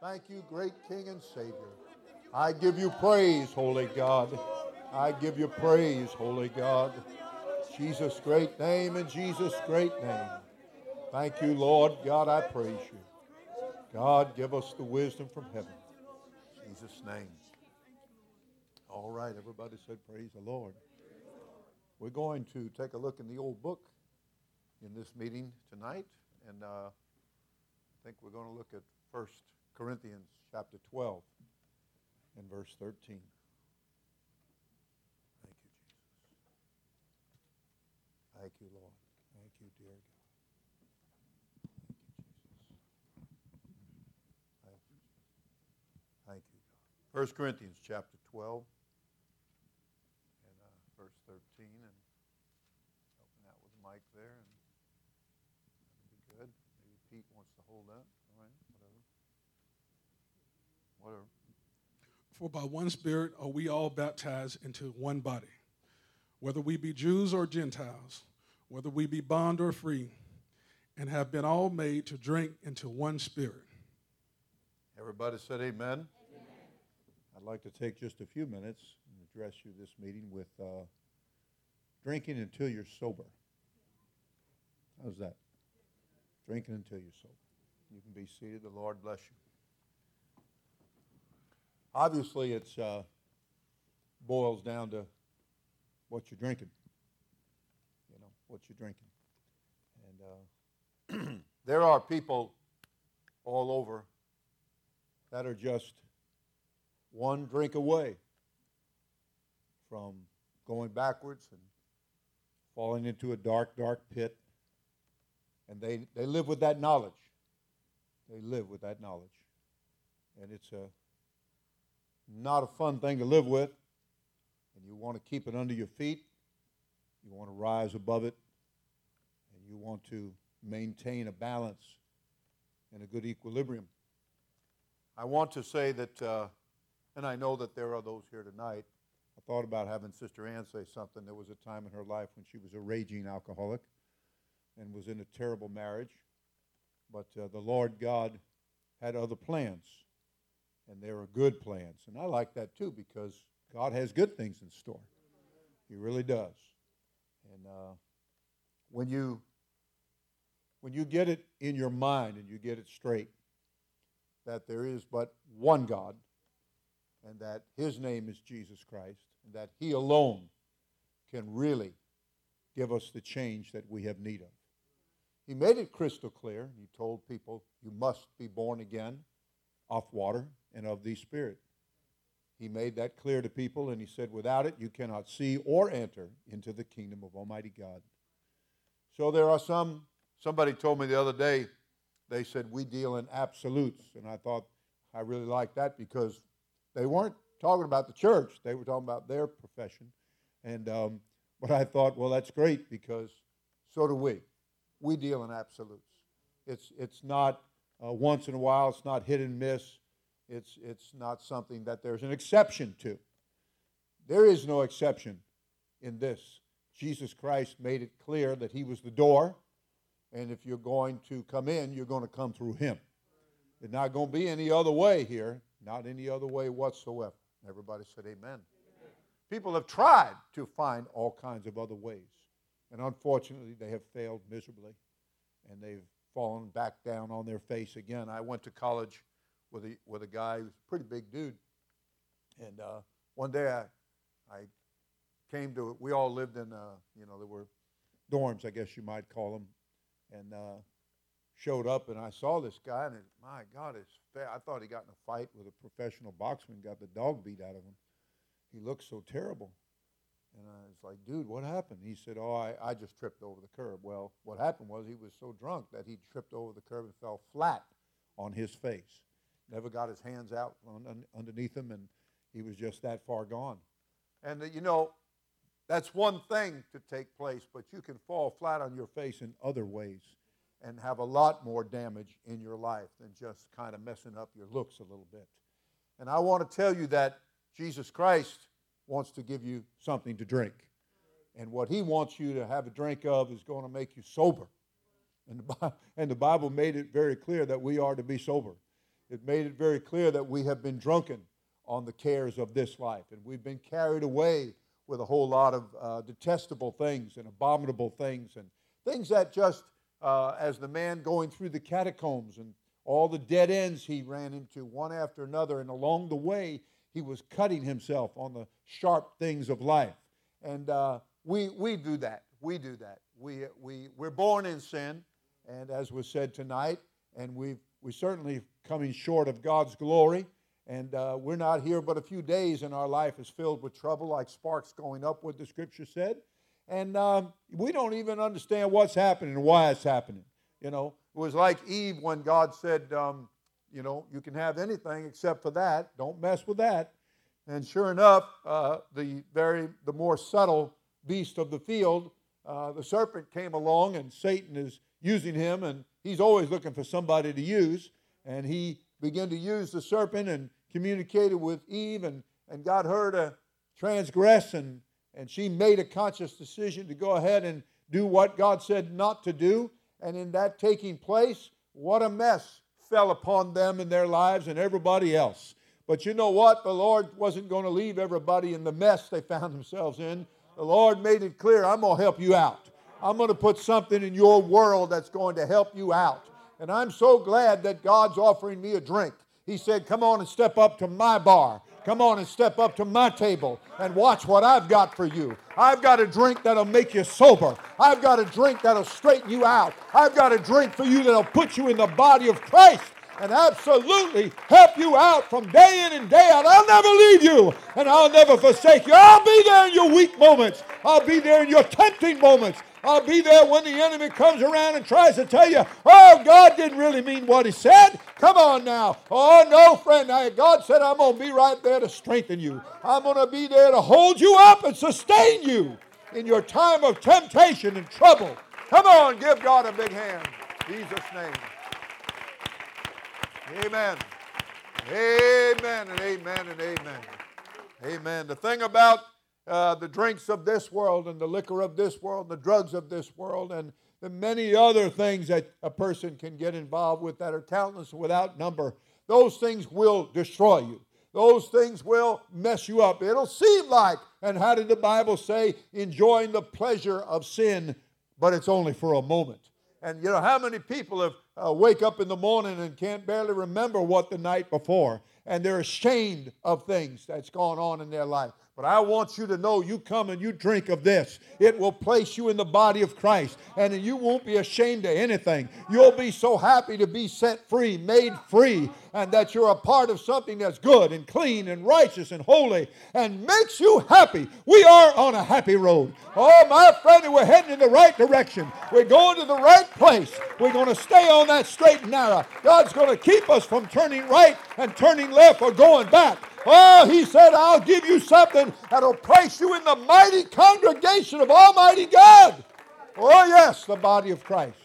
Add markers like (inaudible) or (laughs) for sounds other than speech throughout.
Thank you, great King and Savior. I give you praise, Holy God. I give you praise, Holy God. Jesus' great name and Jesus' great name. Thank you, Lord. God, I praise you. God, give us the wisdom from heaven. In Jesus' name. All right, everybody said, Praise the Lord. We're going to take a look in the old book in this meeting tonight, and uh, I think we're going to look at 1 Corinthians chapter 12 and verse 13. Thank you, Jesus. Thank you, Lord. Thank you, dear God. Thank you, Jesus. Thank you, God. 1 Corinthians chapter 12 and uh, verse 13. And helping out with Mike there. And that'll be good. Maybe Pete wants to hold that. All right, whatever. Whatever. For by one Spirit are we all baptized into one body, whether we be Jews or Gentiles, whether we be bond or free, and have been all made to drink into one Spirit. Everybody said amen. I'd like to take just a few minutes and address you this meeting with uh, drinking until you're sober. How's that? Drinking until you're sober. You can be seated. The Lord bless you. Obviously, it's uh, boils down to what you're drinking. You know what you're drinking, and uh, (clears throat) there are people all over that are just one drink away from going backwards and falling into a dark, dark pit. And they, they live with that knowledge. They live with that knowledge. And it's a not a fun thing to live with. And you want to keep it under your feet. You want to rise above it. And you want to maintain a balance and a good equilibrium. I want to say that, uh, and I know that there are those here tonight. I thought about having Sister Ann say something. There was a time in her life when she was a raging alcoholic and was in a terrible marriage. But uh, the Lord God had other plans, and they were good plans. And I like that too because God has good things in store. He really does. And uh, when you when you get it in your mind and you get it straight, that there is but one God, and that his name is Jesus Christ, and that he alone can really give us the change that we have need of. He made it crystal clear. He told people, You must be born again of water and of the Spirit. He made that clear to people, and he said, Without it, you cannot see or enter into the kingdom of Almighty God. So there are some, somebody told me the other day, they said, We deal in absolutes. And I thought, I really liked that because they weren't talking about the church, they were talking about their profession. And, um, but I thought, well, that's great because so do we. We deal in absolutes. It's, it's not uh, once in a while, it's not hit and miss, it's, it's not something that there's an exception to. There is no exception in this. Jesus Christ made it clear that He was the door, and if you're going to come in, you're going to come through Him. It's not going to be any other way here, not any other way whatsoever. Everybody said amen. amen. People have tried to find all kinds of other ways, and unfortunately, they have failed miserably, and they've fallen back down on their face again. I went to college with a, with a guy who's a pretty big dude, and uh, one day I, I came to, we all lived in, uh, you know, there were dorms, I guess you might call them, and uh, showed up and I saw this guy and it, my God, it's fa- I thought he got in a fight with a professional boxer and got the dog beat out of him. He looked so terrible. And I was like, dude, what happened? He said, oh, I, I just tripped over the curb. Well, what happened was he was so drunk that he tripped over the curb and fell flat on his face. Never got his hands out on, un, underneath him, and he was just that far gone. And, uh, you know, that's one thing to take place, but you can fall flat on your face in other ways and have a lot more damage in your life than just kind of messing up your looks a little bit. And I want to tell you that Jesus Christ wants to give you something to drink. And what he wants you to have a drink of is going to make you sober. And the, (laughs) and the Bible made it very clear that we are to be sober. it made it very clear that we have been drunken on the cares of this life, and we've been carried away with a whole lot of uh, detestable things and abominable things, and things that just, uh, as the man going through the catacombs and all the dead ends he ran into one after another, and along the way, he was cutting himself on the sharp things of life. And uh, we, we do that. We do that. We, we, we're born in sin, and as was said tonight, and we've, we're certainly coming short of God's glory. And uh, we're not here but a few days, and our life is filled with trouble, like sparks going up, what the scripture said. And um, we don't even understand what's happening and why it's happening. You know, it was like Eve when God said, um, you know, you can have anything except for that. Don't mess with that. And sure enough, uh, the very the more subtle beast of the field, uh, the serpent came along, and Satan is using him, and he's always looking for somebody to use. And he began to use the serpent and communicated with Eve and, and got her to transgress, and, and she made a conscious decision to go ahead and do what God said not to do. And in that taking place, what a mess fell upon them in their lives and everybody else. But you know what? The Lord wasn't going to leave everybody in the mess they found themselves in. The Lord made it clear I'm going to help you out. I'm going to put something in your world that's going to help you out. And I'm so glad that God's offering me a drink. He said, Come on and step up to my bar. Come on and step up to my table and watch what I've got for you. I've got a drink that'll make you sober. I've got a drink that'll straighten you out. I've got a drink for you that'll put you in the body of Christ and absolutely help you out from day in and day out. I'll never leave you and I'll never forsake you. I'll be there in your weak moments. I'll be there in your tempting moments. I'll be there when the enemy comes around and tries to tell you, oh, God didn't really mean what he said. Come on now. Oh, no, friend. God said, I'm going to be right there to strengthen you. I'm going to be there to hold you up and sustain you in your time of temptation and trouble. Come on, give God a big hand. In Jesus' name. Amen. Amen and amen and amen. Amen. The thing about uh, the drinks of this world and the liquor of this world, the drugs of this world, and the many other things that a person can get involved with that are countless without number, those things will destroy you. Those things will mess you up. It'll seem like, and how did the Bible say, enjoying the pleasure of sin, but it's only for a moment. And you know, how many people have uh, wake up in the morning and can't barely remember what the night before, and they're ashamed of things that's gone on in their life. But I want you to know you come and you drink of this. It will place you in the body of Christ, and you won't be ashamed of anything. You'll be so happy to be set free, made free, and that you're a part of something that's good and clean and righteous and holy and makes you happy. We are on a happy road. Oh, my friend, we're heading in the right direction. We're going to the right place. We're going to stay on that straight and narrow. God's going to keep us from turning right and turning left or going back. Oh, he said, I'll give you something that'll place you in the mighty congregation of Almighty God. Oh, yes, the body of Christ.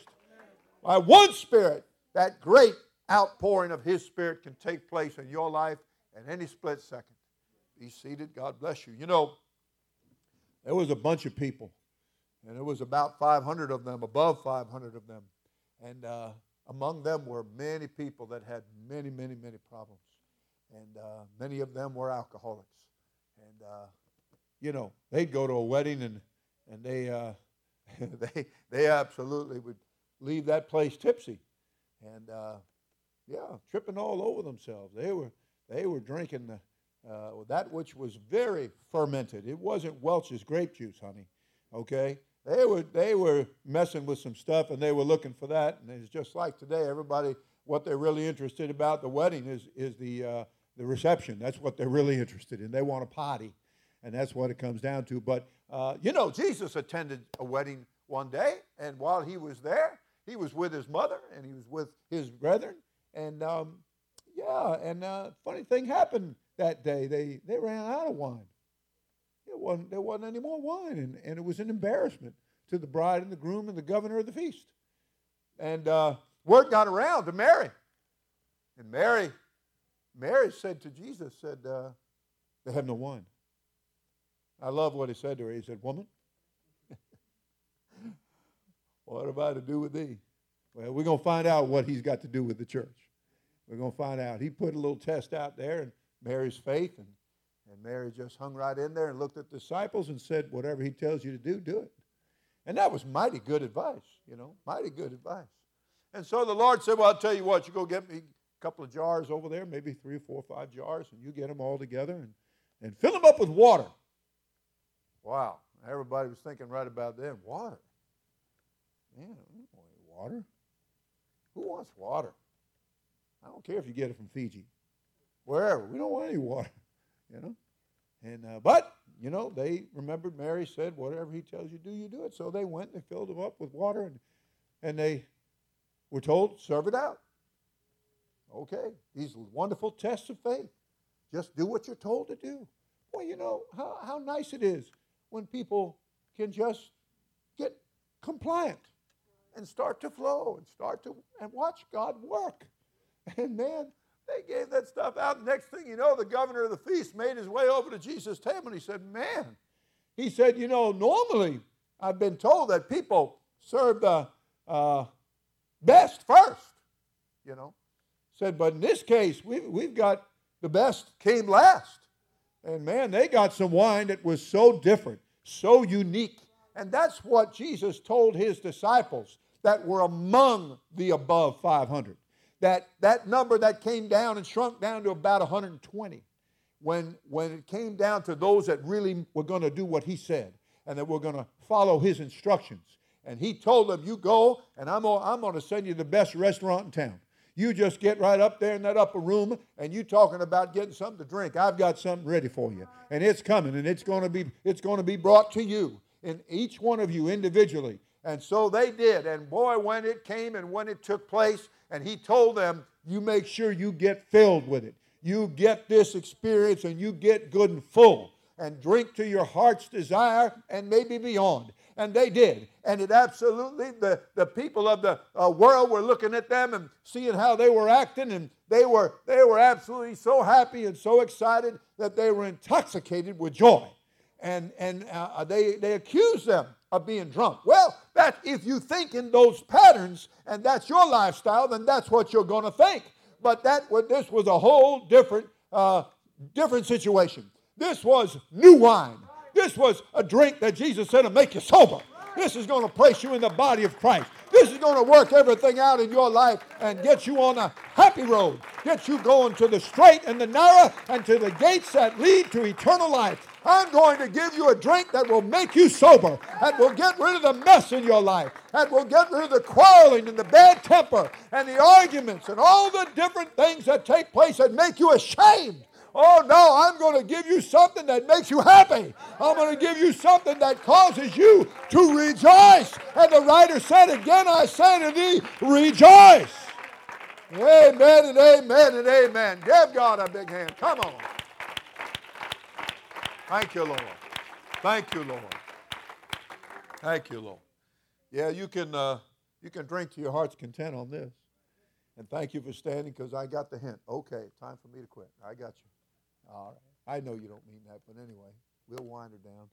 By one Spirit, that great outpouring of His Spirit can take place in your life in any split second. Be seated. God bless you. You know, there was a bunch of people, and there was about 500 of them, above 500 of them. And uh, among them were many people that had many, many, many problems and uh, many of them were alcoholics. And uh, you know, they'd go to a wedding and and they uh, (laughs) they they absolutely would leave that place tipsy, and uh, yeah, tripping all over themselves. They were they were drinking the, uh, that which was very fermented. It wasn't Welch's grape juice, honey. Okay, they were they were messing with some stuff, and they were looking for that. And it's just like today, everybody what they're really interested about the wedding is is the uh, the reception. That's what they're really interested in. They want a party, and that's what it comes down to. But uh, you know, Jesus attended a wedding one day, and while he was there, he was with his mother and he was with his brethren, and um, yeah, and uh, funny thing happened that day. They they ran out of wine. It wasn't there wasn't any more wine, and, and it was an embarrassment to the bride and the groom and the governor of the feast. And uh, word got around to Mary, and Mary Mary said to Jesus, said, uh, they have no wine. I love what he said to her. He said, woman, (laughs) what have I to do with thee? Well, we're going to find out what he's got to do with the church. We're going to find out. He put a little test out there and Mary's faith, and, and Mary just hung right in there and looked at the disciples and said, Whatever he tells you to do, do it. And that was mighty good advice, you know, mighty good advice. And so the Lord said, Well, I'll tell you what, you go get me couple of jars over there, maybe three or four or five jars, and you get them all together and, and fill them up with water. Wow. Everybody was thinking right about then, water. Man, I don't want any water. Who wants water? I don't care if you get it from Fiji, wherever. We don't want any water, (laughs) you know. And uh, but you know they remembered Mary said, "Whatever he tells you do, you do it." So they went. And they filled them up with water, and and they were told, "Serve it out." Okay, these wonderful tests of faith. Just do what you're told to do. Well, you know how, how nice it is when people can just get compliant and start to flow and start to and watch God work. (laughs) And man, they gave that stuff out. Next thing you know, the governor of the feast made his way over to Jesus' table and he said, Man, he said, You know, normally I've been told that people serve the uh, best first, you know. Said, but in this case, we, we've got the best came last. And man, they got some wine that was so different, so unique. And that's what Jesus told his disciples that were among the above 500 that that number that came down and shrunk down to about 120 when, when it came down to those that really were going to do what he said and that were going to follow his instructions. And he told them, You go, and I'm I'm going to send you the best restaurant in town. You just get right up there in that upper room and you talking about getting something to drink. I've got something ready for you. And it's coming and it's going to be it's going to be brought to you in each one of you individually. And so they did. And boy, when it came and when it took place, and he told them, You make sure you get filled with it. You get this experience and you get good and full and drink to your heart's desire and maybe beyond. And they did. And it absolutely, the, the people of the uh, world were looking at them and seeing how they were acting, and they were, they were absolutely so happy and so excited that they were intoxicated with joy. And, and uh, they, they accused them of being drunk. Well, that if you think in those patterns and that's your lifestyle, then that's what you're going to think. But that this was a whole different uh, different situation. This was new wine. This was a drink that Jesus said to make you sober. This is going to place you in the body of Christ. This is going to work everything out in your life and get you on a happy road, get you going to the straight and the narrow and to the gates that lead to eternal life. I'm going to give you a drink that will make you sober, that will get rid of the mess in your life, that will get rid of the quarreling and the bad temper and the arguments and all the different things that take place that make you ashamed. Oh no, I'm going to give you something that makes you happy. I'm going to give you something that causes you to rejoice. And the writer said, Again, I say to thee, rejoice. Amen and amen and amen. Give God a big hand. Come on. Thank you, Lord. Thank you, Lord. Thank you, Lord. Yeah, you can uh, you can drink to your heart's content on this. And thank you for standing because I got the hint. Okay, time for me to quit. I got you. All right. I know you don't mean that, but anyway, we'll wind her down.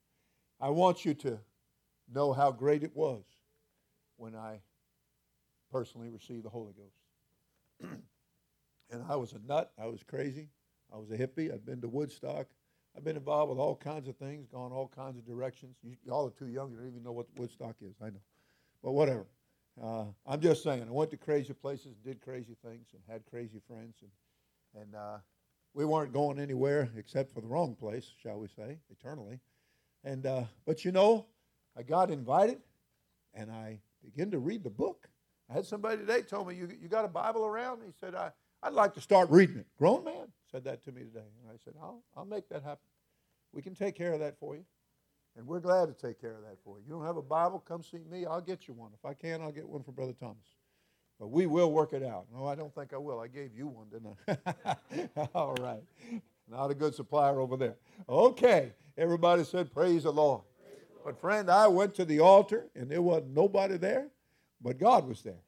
I want you to know how great it was when I personally received the Holy Ghost. (clears throat) and I was a nut. I was crazy. I was a hippie. I'd been to Woodstock. I've been involved with all kinds of things, gone all kinds of directions. You, all are too young. You don't even know what Woodstock is. I know. But whatever. Uh, I'm just saying, I went to crazy places, did crazy things, and had crazy friends. And, and uh, we weren't going anywhere except for the wrong place, shall we say, eternally. And, uh, but you know, I got invited, and I began to read the book. I had somebody today told me, you, you got a Bible around? He said, I, I'd like to start reading it. Grown man said that to me today. And I said, I'll, I'll make that happen. We can take care of that for you. And we're glad to take care of that for you. You don't have a Bible? Come see me. I'll get you one. If I can, I'll get one for Brother Thomas. But we will work it out. No, I don't think I will. I gave you one, didn't I? (laughs) (laughs) All right. Not a good supplier over there. Okay. Everybody said, Praise the Lord. But, friend, I went to the altar and there wasn't nobody there, but God was there.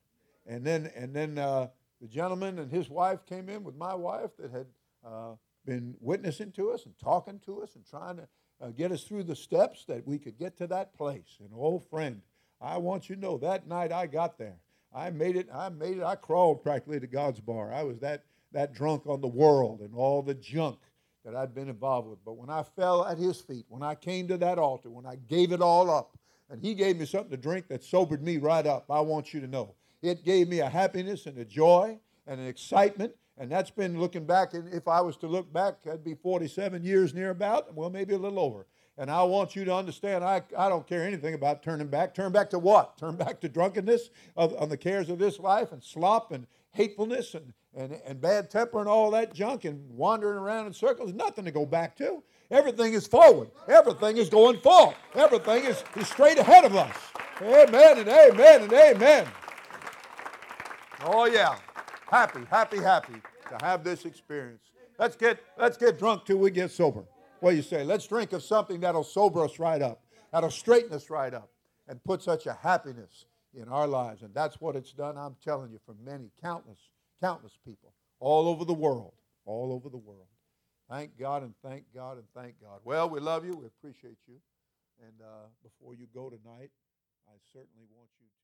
And then, and then uh, the gentleman and his wife came in with my wife that had uh, been witnessing to us and talking to us and trying to uh, get us through the steps that we could get to that place. And old friend, I want you to know that night I got there. I made it. I made it. I crawled practically to God's bar. I was that that drunk on the world and all the junk that I'd been involved with. But when I fell at his feet, when I came to that altar, when I gave it all up, and he gave me something to drink that sobered me right up, I want you to know. It gave me a happiness and a joy and an excitement. And that's been looking back, and if I was to look back, that'd be 47 years near about, well, maybe a little over. And I want you to understand, I, I don't care anything about turning back. Turn back to what? Turn back to drunkenness of, on the cares of this life and slop and hatefulness and, and, and bad temper and all that junk and wandering around in circles. Nothing to go back to. Everything is forward. Everything is going forward. Everything is, is straight ahead of us. Amen and amen and amen. Oh yeah. Happy, happy, happy to have this experience. Let's get let's get drunk till we get sober. Do you say? Let's drink of something that'll sober us right up, that'll straighten us right up, and put such a happiness in our lives. And that's what it's done, I'm telling you, for many, countless, countless people all over the world. All over the world. Thank God and thank God and thank God. Well, we love you. We appreciate you. And uh, before you go tonight, I certainly want you to.